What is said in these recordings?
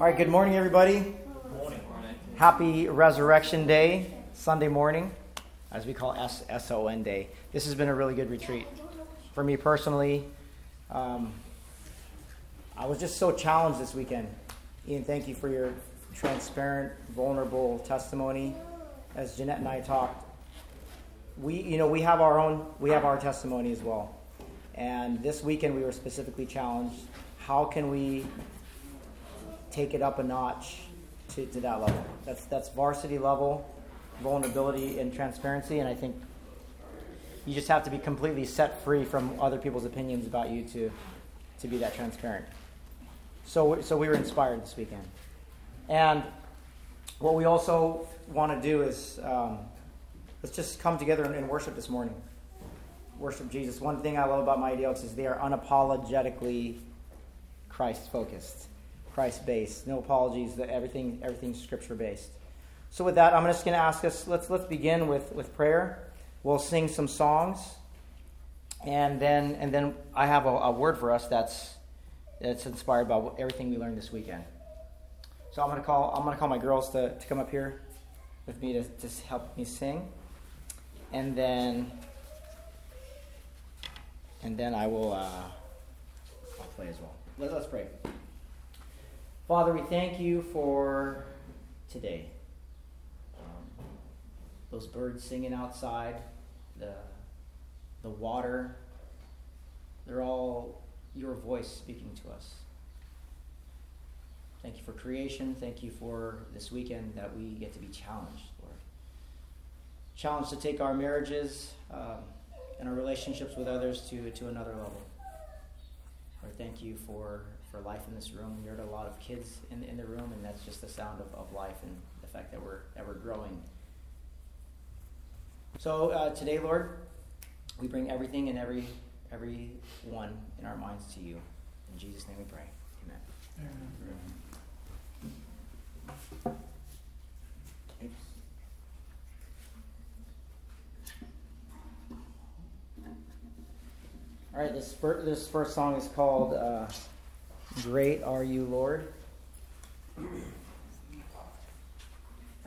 All right, good morning, everybody. Morning. Happy Resurrection Day, Sunday morning, as we call S S O N Day. This has been a really good retreat. For me personally, um, I was just so challenged this weekend. Ian, thank you for your transparent, vulnerable testimony. As Jeanette and I talked, we, you know, we have our own, we have our testimony as well. And this weekend we were specifically challenged. How can we take it up a notch to, to that level? That's that's varsity level, vulnerability and transparency. And I think you just have to be completely set free from other people's opinions about you to to be that transparent. So so we were inspired this weekend, and what we also want to do is um, let's just come together and, and worship this morning worship Jesus. One thing I love about my ADLs is they are unapologetically Christ focused, Christ based. No apologies. That Everything everything's scripture based. So with that, I'm just going to ask us. Let's let's begin with with prayer. We'll sing some songs, and then and then I have a, a word for us that's that's inspired by everything we learned this weekend. So I'm going to call I'm going to call my girls to, to come up here with me to, to help me sing, and then and then I will uh, I'll play as well. Let, us pray. Father, we thank you for today. Um, those birds singing outside, the the water, they're all your voice speaking to us. Thank you for creation. Thank you for this weekend that we get to be challenged, Lord. Challenged to take our marriages. Um, and our relationships with others to, to another level. Lord, thank you for, for life in this room. We heard a lot of kids in, in the room, and that's just the sound of, of life and the fact that we're, that we're growing. So uh, today, Lord, we bring everything and every, every one in our minds to you. In Jesus' name we pray. Amen. Amen. All right, this first, this first song is called uh, Great Are You, Lord.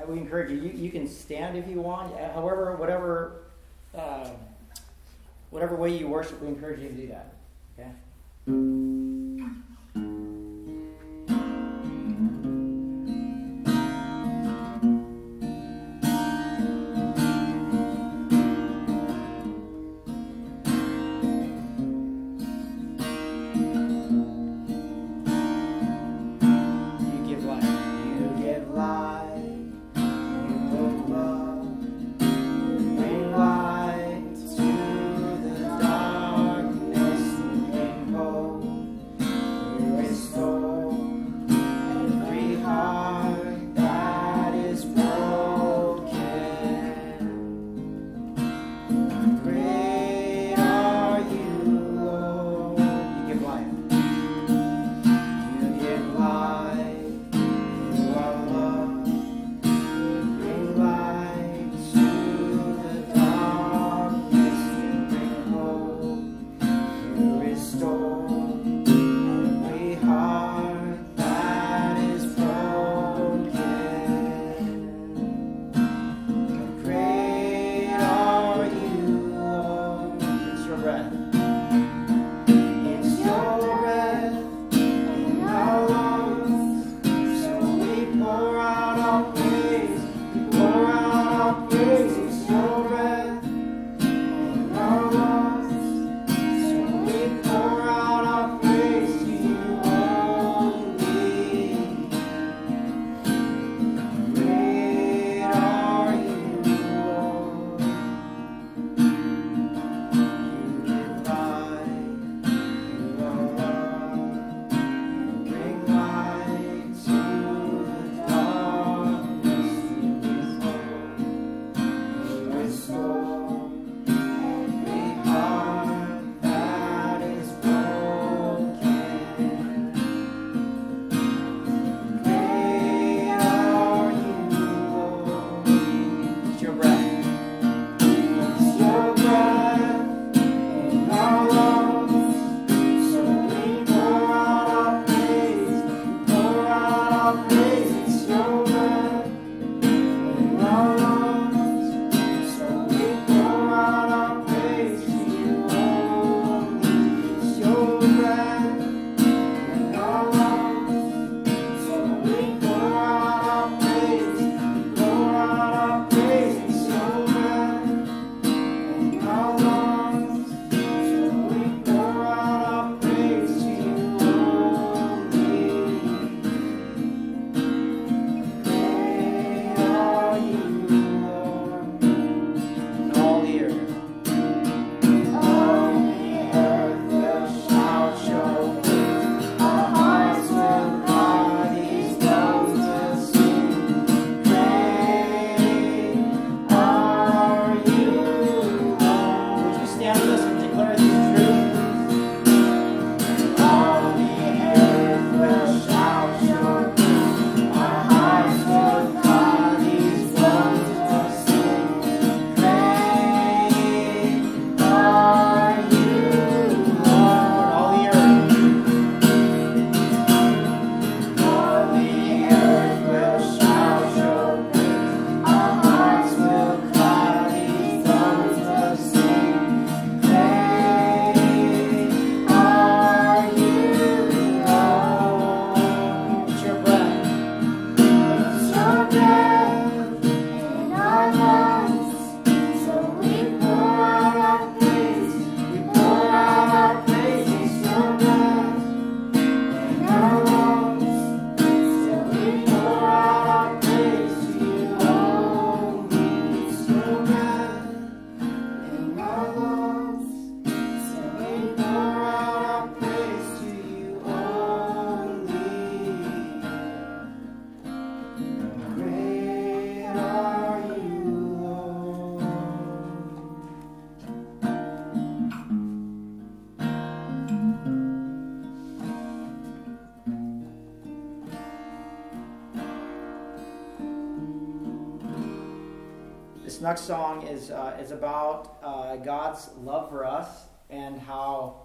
Would encourage you, you, you can stand if you want. However, whatever, uh, whatever way you worship, we encourage you to do that. Okay? Next song is, uh, is about uh, God's love for us and how,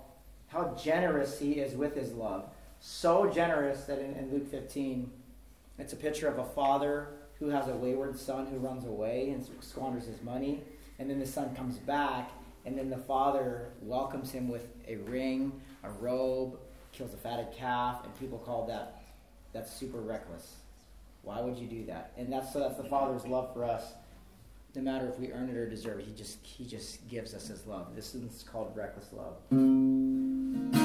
how generous He is with His love. So generous that in, in Luke 15, it's a picture of a father who has a wayward son who runs away and squanders his money. And then the son comes back, and then the father welcomes him with a ring, a robe, kills a fatted calf, and people call that that's super reckless. Why would you do that? And that's so that's the father's love for us. No matter if we earn it or deserve it, he just he just gives us his love. This is called reckless love.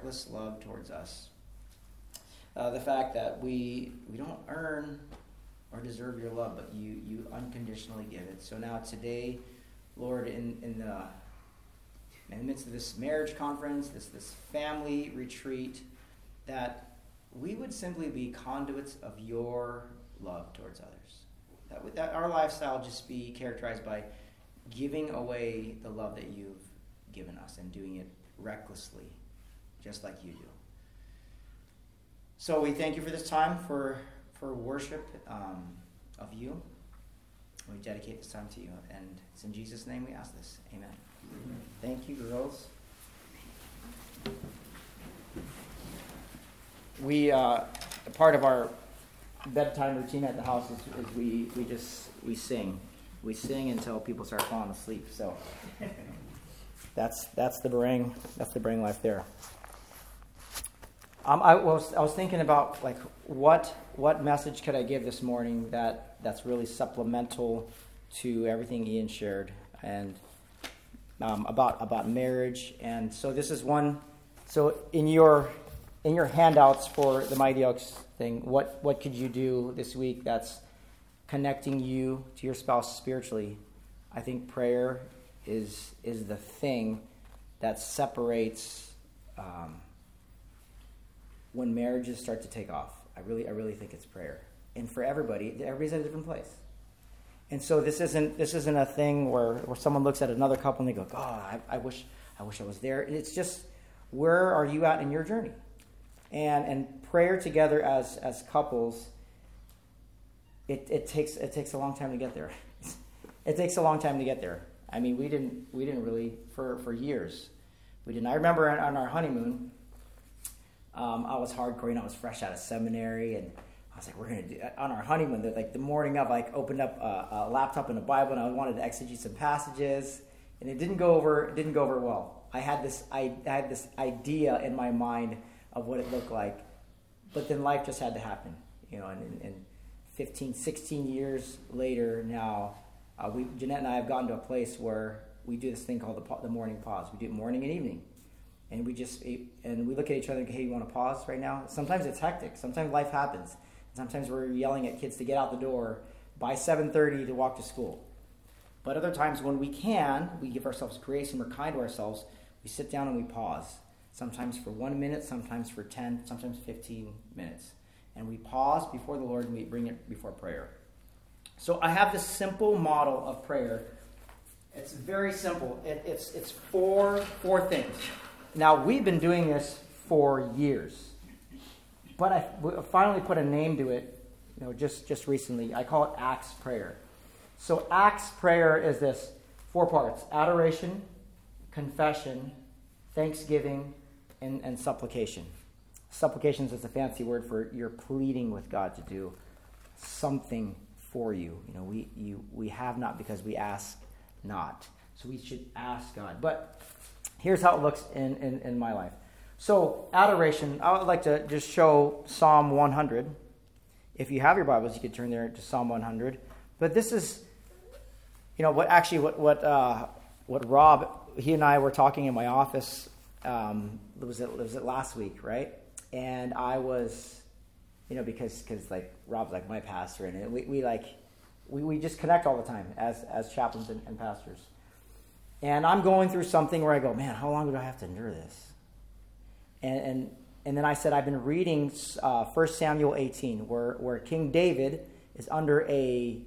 Reckless love towards us. Uh, the fact that we we don't earn or deserve your love, but you you unconditionally give it. So now today, Lord, in in the in the midst of this marriage conference, this this family retreat, that we would simply be conduits of your love towards others. That, that our lifestyle just be characterized by giving away the love that you've given us and doing it recklessly, just like you do. So we thank you for this time for for worship um, of you. We dedicate this time to you, and it's in Jesus' name we ask this. Amen. Amen. Thank you, girls. We uh, part of our bedtime routine at the house is, is we, we just we sing. We sing until people start falling asleep. So that's that's the Barang that's the Barang life there. Um, I was I was thinking about like what what message could I give this morning that that's really supplemental to everything Ian shared and um, about about marriage. And so this is one. So in your in your handouts for the Mighty Oaks thing, what, what could you do this week that's connecting you to your spouse spiritually? I think prayer is, is the thing that separates um, when marriages start to take off. I really, I really think it's prayer. And for everybody, everybody's at a different place. And so this isn't this isn't a thing where, where someone looks at another couple and they go, God, I, I wish I wish I was there. And it's just where are you at in your journey? and and prayer together as as couples it, it takes it takes a long time to get there it takes a long time to get there i mean we didn't we didn't really for for years we didn't i remember on, on our honeymoon um, i was hardcore and i was fresh out of seminary and i was like we're gonna do on our honeymoon like the morning of like opened up a, a laptop and a bible and i wanted to exegete some passages and it didn't go over it didn't go over well i had this i, I had this idea in my mind of what it looked like. But then life just had to happen, you know, and, and 15, 16 years later now, uh, we, Jeanette and I have gotten to a place where we do this thing called the, the morning pause. We do it morning and evening. And we just, eh, and we look at each other and go, hey, you want to pause right now? Sometimes it's hectic. Sometimes life happens. Sometimes we're yelling at kids to get out the door by 7.30 to walk to school. But other times when we can, we give ourselves grace and we're kind to ourselves, we sit down and we pause sometimes for one minute, sometimes for 10, sometimes 15 minutes. And we pause before the Lord and we bring it before prayer. So I have this simple model of prayer. It's very simple. It, it's, it's four, four things. Now, we've been doing this for years, but I finally put a name to it you know, just, just recently. I call it Acts Prayer. So, Acts Prayer is this four parts adoration, confession, thanksgiving, and, and supplication. Supplications is a fancy word for you're pleading with God to do something for you. You know, we, you, we have not because we ask not. So we should ask God. But here's how it looks in, in, in my life. So, adoration, I would like to just show Psalm 100. If you have your Bibles, you could turn there to Psalm 100. But this is, you know, what actually, what, what, uh, what Rob, he and I were talking in my office um, was it was it last week, right? And I was, you know, because because like Rob's like my pastor, and we, we like we, we just connect all the time as as chaplains and, and pastors. And I'm going through something where I go, man, how long do I have to endure this? And and and then I said, I've been reading uh, 1 Samuel 18, where where King David is under a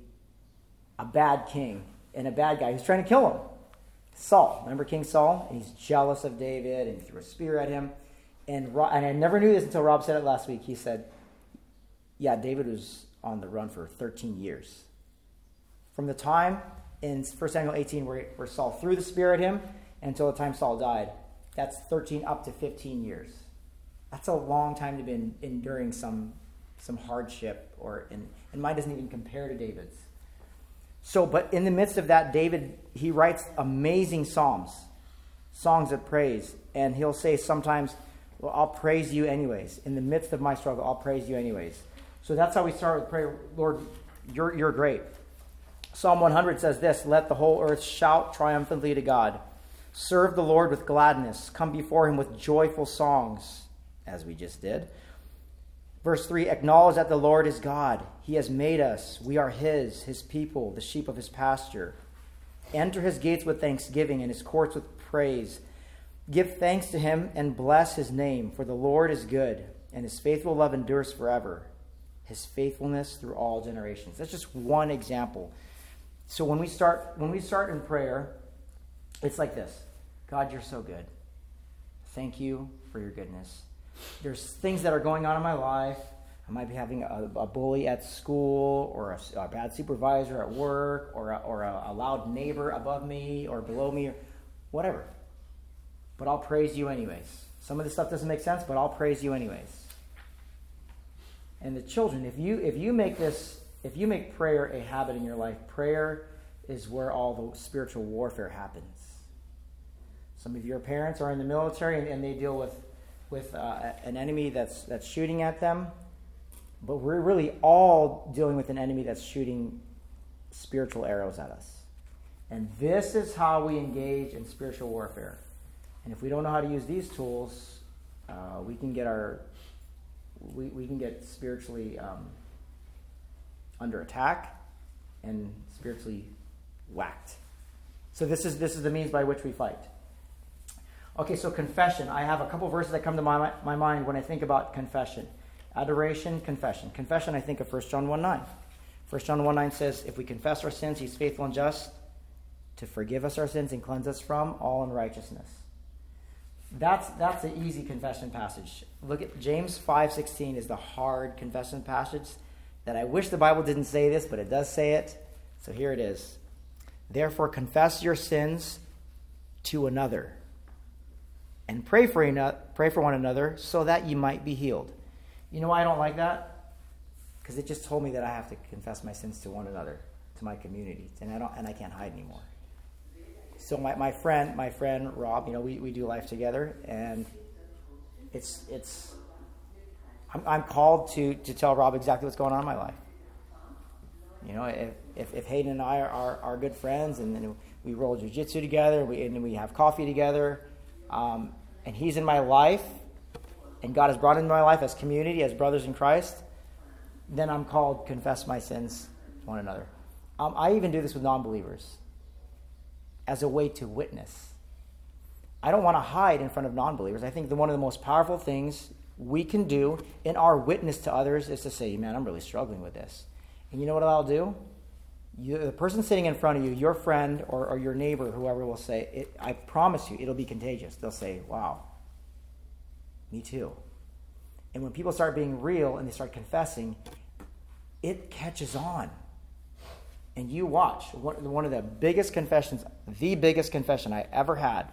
a bad king and a bad guy who's trying to kill him. Saul. Remember King Saul? And he's jealous of David and he threw a spear at him. And, and I never knew this until Rob said it last week. He said, Yeah, David was on the run for 13 years. From the time in 1 Samuel 18 where, where Saul threw the spear at him until the time Saul died, that's 13 up to 15 years. That's a long time to be enduring some, some hardship, or in, and mine doesn't even compare to David's. So, but in the midst of that, David, he writes amazing psalms, songs of praise. And he'll say sometimes, Well, I'll praise you anyways. In the midst of my struggle, I'll praise you anyways. So that's how we start with prayer. Lord, you're, you're great. Psalm 100 says this Let the whole earth shout triumphantly to God. Serve the Lord with gladness. Come before him with joyful songs, as we just did. Verse 3 Acknowledge that the Lord is God. He has made us. We are his, his people, the sheep of his pasture. Enter his gates with thanksgiving and his courts with praise. Give thanks to him and bless his name, for the Lord is good, and his faithful love endures forever. His faithfulness through all generations. That's just one example. So when we start when we start in prayer, it's like this. God, you're so good. Thank you for your goodness. There's things that are going on in my life. I might be having a, a bully at school, or a, a, bad supervisor at work, or, a, or a, a loud neighbor above me or below me, or whatever. But I'll praise you anyways. Some of this stuff doesn't make sense, but I'll praise you anyways. And the children, if you if you make this, if you make prayer a habit in your life, prayer is where all the spiritual warfare happens. Some of your parents are in the military and, and they deal with with uh, an enemy that's that's shooting at them but we're really all dealing with an enemy that's shooting spiritual arrows at us. And this is how we engage in spiritual warfare. And if we don't know how to use these tools, uh, we can get our we, we can get spiritually um, under attack and spiritually whacked. So this is this is the means by which we fight. Okay, so confession. I have a couple verses that come to my, my mind when I think about confession. Adoration, confession. Confession, I think of 1 John 1 9. 1 John 1 9 says, If we confess our sins, he's faithful and just to forgive us our sins and cleanse us from all unrighteousness. That's, that's an easy confession passage. Look at James 5.16 is the hard confession passage that I wish the Bible didn't say this, but it does say it. So here it is. Therefore, confess your sins to another and pray for, pray for one another so that you might be healed. You know why I don't like that? Because it just told me that I have to confess my sins to one another, to my community, and I don't, and I can't hide anymore. So my, my friend, my friend Rob, you know, we, we do life together, and it's it's. I'm, I'm called to to tell Rob exactly what's going on in my life. You know, if, if, if Hayden and I are, are, are, good friends, and then we roll jujitsu together, we, and we have coffee together, um, and he's in my life, and God has brought into my life as community, as brothers in Christ, then I'm called confess my sins to one another. Um, I even do this with non believers as a way to witness. I don't want to hide in front of non believers. I think that one of the most powerful things we can do in our witness to others is to say, man, I'm really struggling with this. And you know what I'll do? You, the person sitting in front of you, your friend or, or your neighbor, whoever will say, I promise you, it'll be contagious. They'll say, wow, me too. And when people start being real and they start confessing, it catches on. And you watch. One of the biggest confessions, the biggest confession I ever had,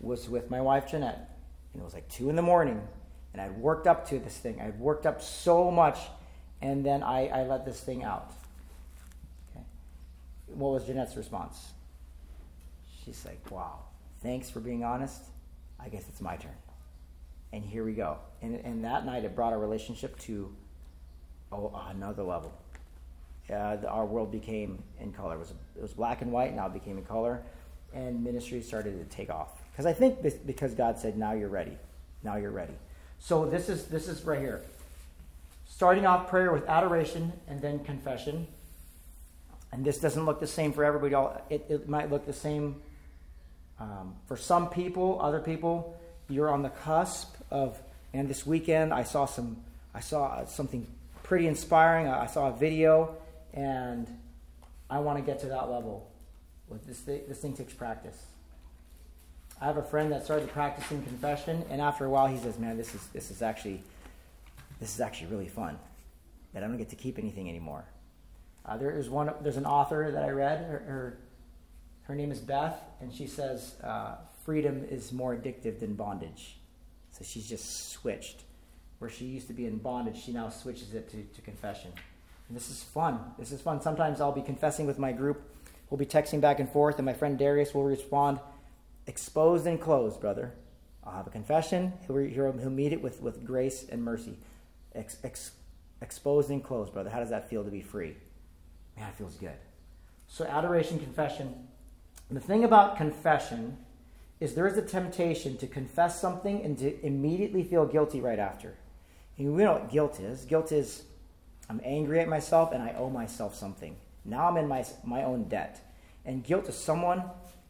was with my wife Jeanette. And it was like 2 in the morning. And I'd worked up to this thing. I'd worked up so much. And then I, I let this thing out. Okay. What was Jeanette's response? She's like, wow, thanks for being honest. I guess it's my turn and here we go. And, and that night, it brought our relationship to oh, another level. Uh, the, our world became in color. It was, it was black and white, now it became in color, and ministry started to take off. Because I think this, because God said, now you're ready. Now you're ready. So this is, this is right here. Starting off prayer with adoration and then confession. And this doesn't look the same for everybody. It, it might look the same um, for some people, other people you're on the cusp of, and this weekend I saw some, I saw something pretty inspiring. I saw a video, and I want to get to that level. With this, this thing takes practice. I have a friend that started practicing confession, and after a while, he says, "Man, this is this is actually, this is actually really fun. That I don't get to keep anything anymore." Uh, there is one. There's an author that I read. Her, her, her name is Beth, and she says, uh, freedom is more addictive than bondage. So she's just switched. Where she used to be in bondage, she now switches it to, to confession. And this is fun. This is fun. Sometimes I'll be confessing with my group. We'll be texting back and forth, and my friend Darius will respond, exposed and closed, brother. I'll have a confession. He'll, meet it with, with grace and mercy. Ex, ex, exposed and closed, brother. How does that feel to be free? Man, it feels good. So, adoration, confession, the thing about confession is there is a temptation to confess something and to immediately feel guilty right after. And we know what guilt is. Guilt is I'm angry at myself and I owe myself something. Now I'm in my, my own debt. And guilt is someone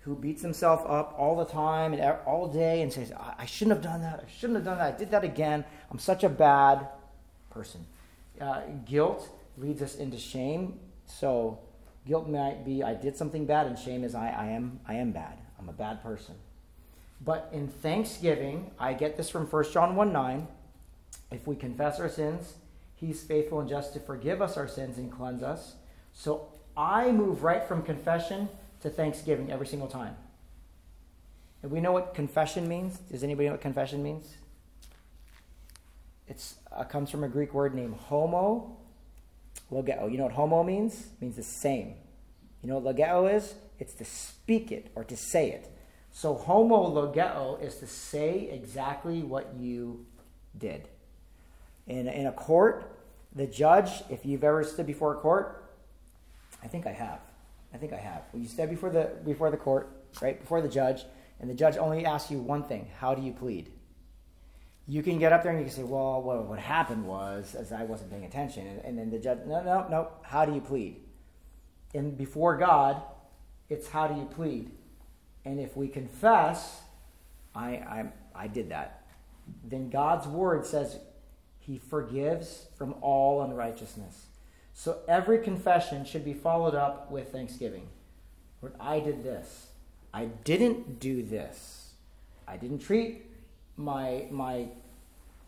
who beats himself up all the time and all day and says, I shouldn't have done that. I shouldn't have done that. I did that again. I'm such a bad person. Uh, guilt leads us into shame. So guilt might be I did something bad, and shame is I, I am I am bad. I'm a bad person. But in thanksgiving, I get this from 1 John 1 9. If we confess our sins, he's faithful and just to forgive us our sins and cleanse us. So I move right from confession to thanksgiving every single time. And we know what confession means. Does anybody know what confession means? It uh, comes from a Greek word named homo logeo. You know what homo means? It means the same. You know what logeo is? It's to speak it or to say it. So homo logeo is to say exactly what you did. In, in a court, the judge, if you've ever stood before a court, I think I have. I think I have. When you stand before the before the court, right before the judge, and the judge only asks you one thing: How do you plead? You can get up there and you can say, "Well, what, what happened was, as I wasn't paying attention," and, and then the judge, "No, no, no. How do you plead?" And before God, it's how do you plead? And if we confess, I, I, I did that, then God's word says he forgives from all unrighteousness. So every confession should be followed up with thanksgiving. Lord, I did this. I didn't do this. I didn't treat my my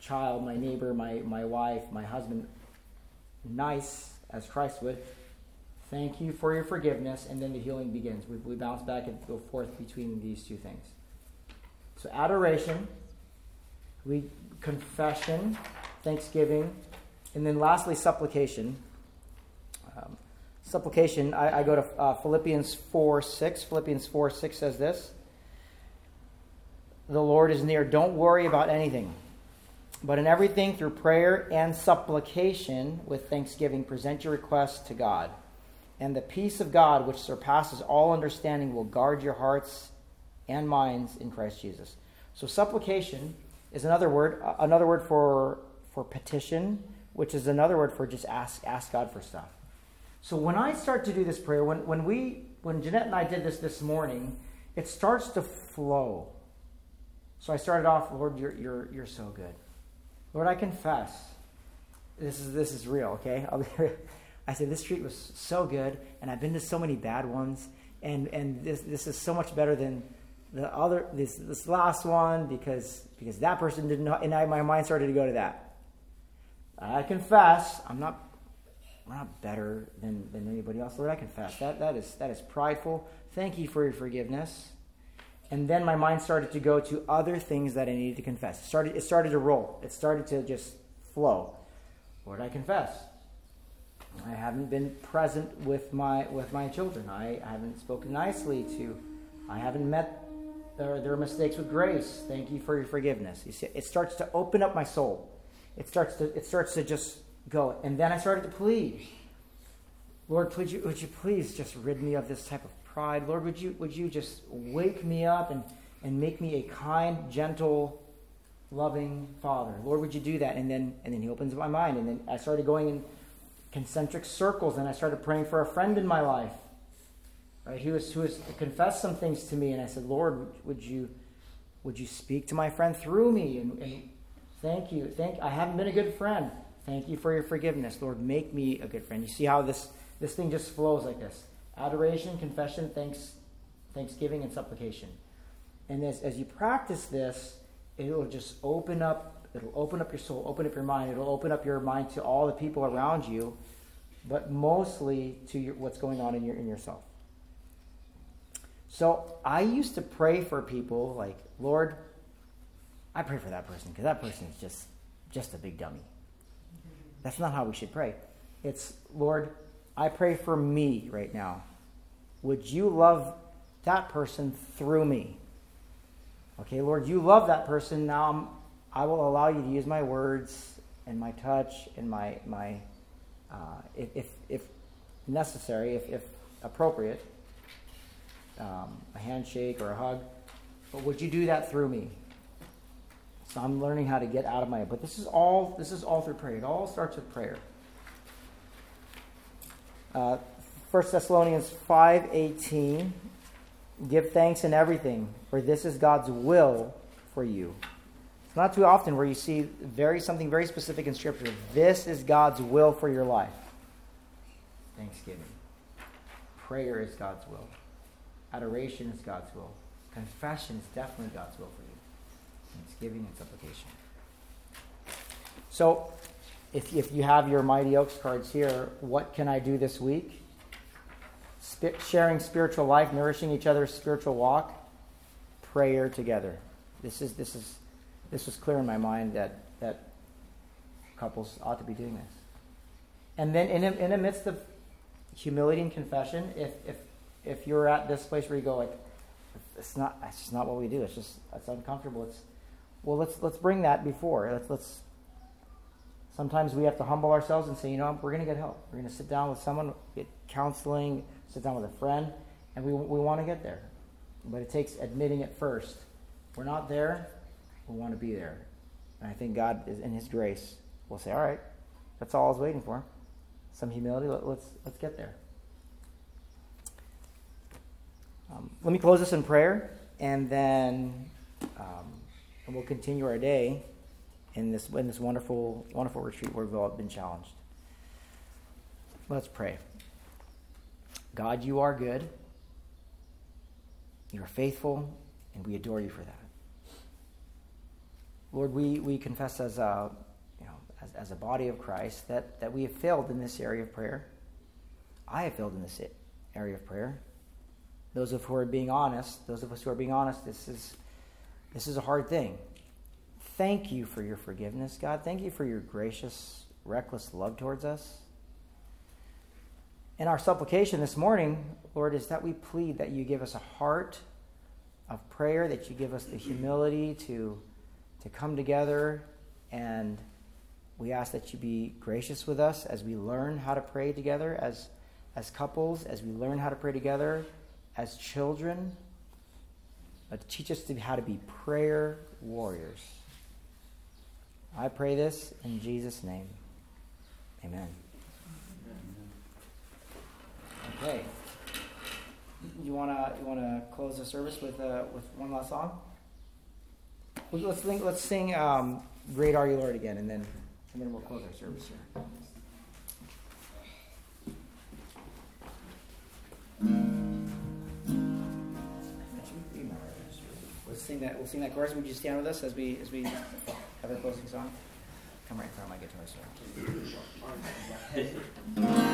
child, my neighbor, my, my wife, my husband nice as Christ would. Thank you for your forgiveness, and then the healing begins. We, we bounce back and go forth between these two things. So adoration, we confession, thanksgiving, and then lastly supplication. Supplication, I, I, go to uh, Philippians 4 6. Philippians 4 6 says this The Lord is near. Don't worry about anything, but in everything, through prayer and supplication with thanksgiving, present your requests to God. And the peace of God, which surpasses all understanding, will guard your hearts and minds in Christ Jesus. So, supplication is another word, another word for, for petition, which is another word for just ask, ask God for stuff. So when I start to do this prayer, when, when we when Jeanette and I did this this morning, it starts to flow. So I started off, Lord, you're, you're, you're so good. Lord, I confess. This is, this is real, okay? I said, this street was so good, and I've been to so many bad ones, and, and this, this is so much better than the other, this, this last one, because, because that person didn't know, and I, my mind started to go to that. I confess, I'm not we're not better than, than anybody else. Lord, I confess that that is that is prideful. Thank you for your forgiveness. And then my mind started to go to other things that I needed to confess. It started, it started to roll. It started to just flow. Lord, I confess. I haven't been present with my with my children. I, I haven't spoken nicely to. I haven't met their, their mistakes with grace. Thank you for your forgiveness. You see, it starts to open up my soul. It starts to it starts to just go. And then I started to plead. Lord, would you, would you please just rid me of this type of pride? Lord, would you, would you just wake me up and, and make me a kind, gentle, loving father? Lord, would you do that? And then, and then he opens my mind. And then I started going in concentric circles and I started praying for a friend in my life. Right, He was who has confessed some things to me, and I said, Lord, would you would you speak to my friend through me? And, and thank you. Thank I haven't been a good friend. Thank you for your forgiveness. Lord, make me a good friend. You see how this, this thing just flows like this adoration, confession, thanks, thanksgiving, and supplication. And as, as you practice this, it will just open up, it'll open up your soul, open up your mind, it'll open up your mind to all the people around you, but mostly to your, what's going on in, your, in yourself. So I used to pray for people like, Lord, I pray for that person because that person is just just a big dummy. That's not how we should pray. It's, Lord, I pray for me right now. Would you love that person through me? Okay, Lord, you love that person. Now I'm, I will allow you to use my words and my touch and my, my uh, if, if, necessary, if, if appropriate, um, a handshake or a hug, but would you do that through me? So I'm learning how to get out of my. But this is all. This is all through prayer. It all starts with prayer. Uh, 1 Thessalonians 5:18 Give thanks in everything for this is God's will for you. It's not too often where you see very something very specific in scripture. This is God's will for your life. Thanksgiving. Prayer is God's will. Adoration is God's will. Confession is definitely God's will for you. Thanksgiving and supplication. So, if, if you have your Mighty Oaks cards here, what can I do this week? Sp- sharing spiritual life, nourishing each other's spiritual walk, prayer together. This is this is this was clear in my mind that that couples ought to be doing this. And then in in the midst of humility and confession, if if if you're at this place where you go like, it's not it's just not what we do. It's just it's uncomfortable. It's well let's let's bring that before. Let's let's sometimes we have to humble ourselves and say, you know, we're going to get help. We're going to sit down with someone, get counseling, sit down with a friend, and we, we want to get there. But it takes admitting it first. We're not there, we want to be there. And I think God, is in His grace, will say, all right, that's all I was waiting for. Some humility, let, let's, let's get there. Um, let me close this in prayer, and then um, and we'll continue our day in this in this wonderful wonderful retreat where we've all been challenged. Let's pray. God, you are good. You are faithful, and we adore you for that. Lord, we, we confess as a, you know, as, as a body of Christ that, that we have failed in this area of prayer. I have failed in this area of prayer. Those of who are being honest, those of us who are being honest, this is, this is a hard thing. Thank you for your forgiveness, God. Thank you for your gracious, reckless love towards us. And our supplication this morning, Lord, is that we plead that you give us a heart of prayer, that you give us the humility to, to come together, and we ask that you be gracious with us as we learn how to pray together as, as couples, as we learn how to pray together as children. But teach us to, how to be prayer warriors. I pray this in Jesus' name. Amen. Okay. You wanna you wanna close the service with uh, with one last song? Let's sing. Let's sing um, "Great Are You, Lord" again, and then and then we'll close our service here. Sing that. We'll sing that chorus. Would you stand with us as we as we have our closing song? Come right in front of my guitar, sir.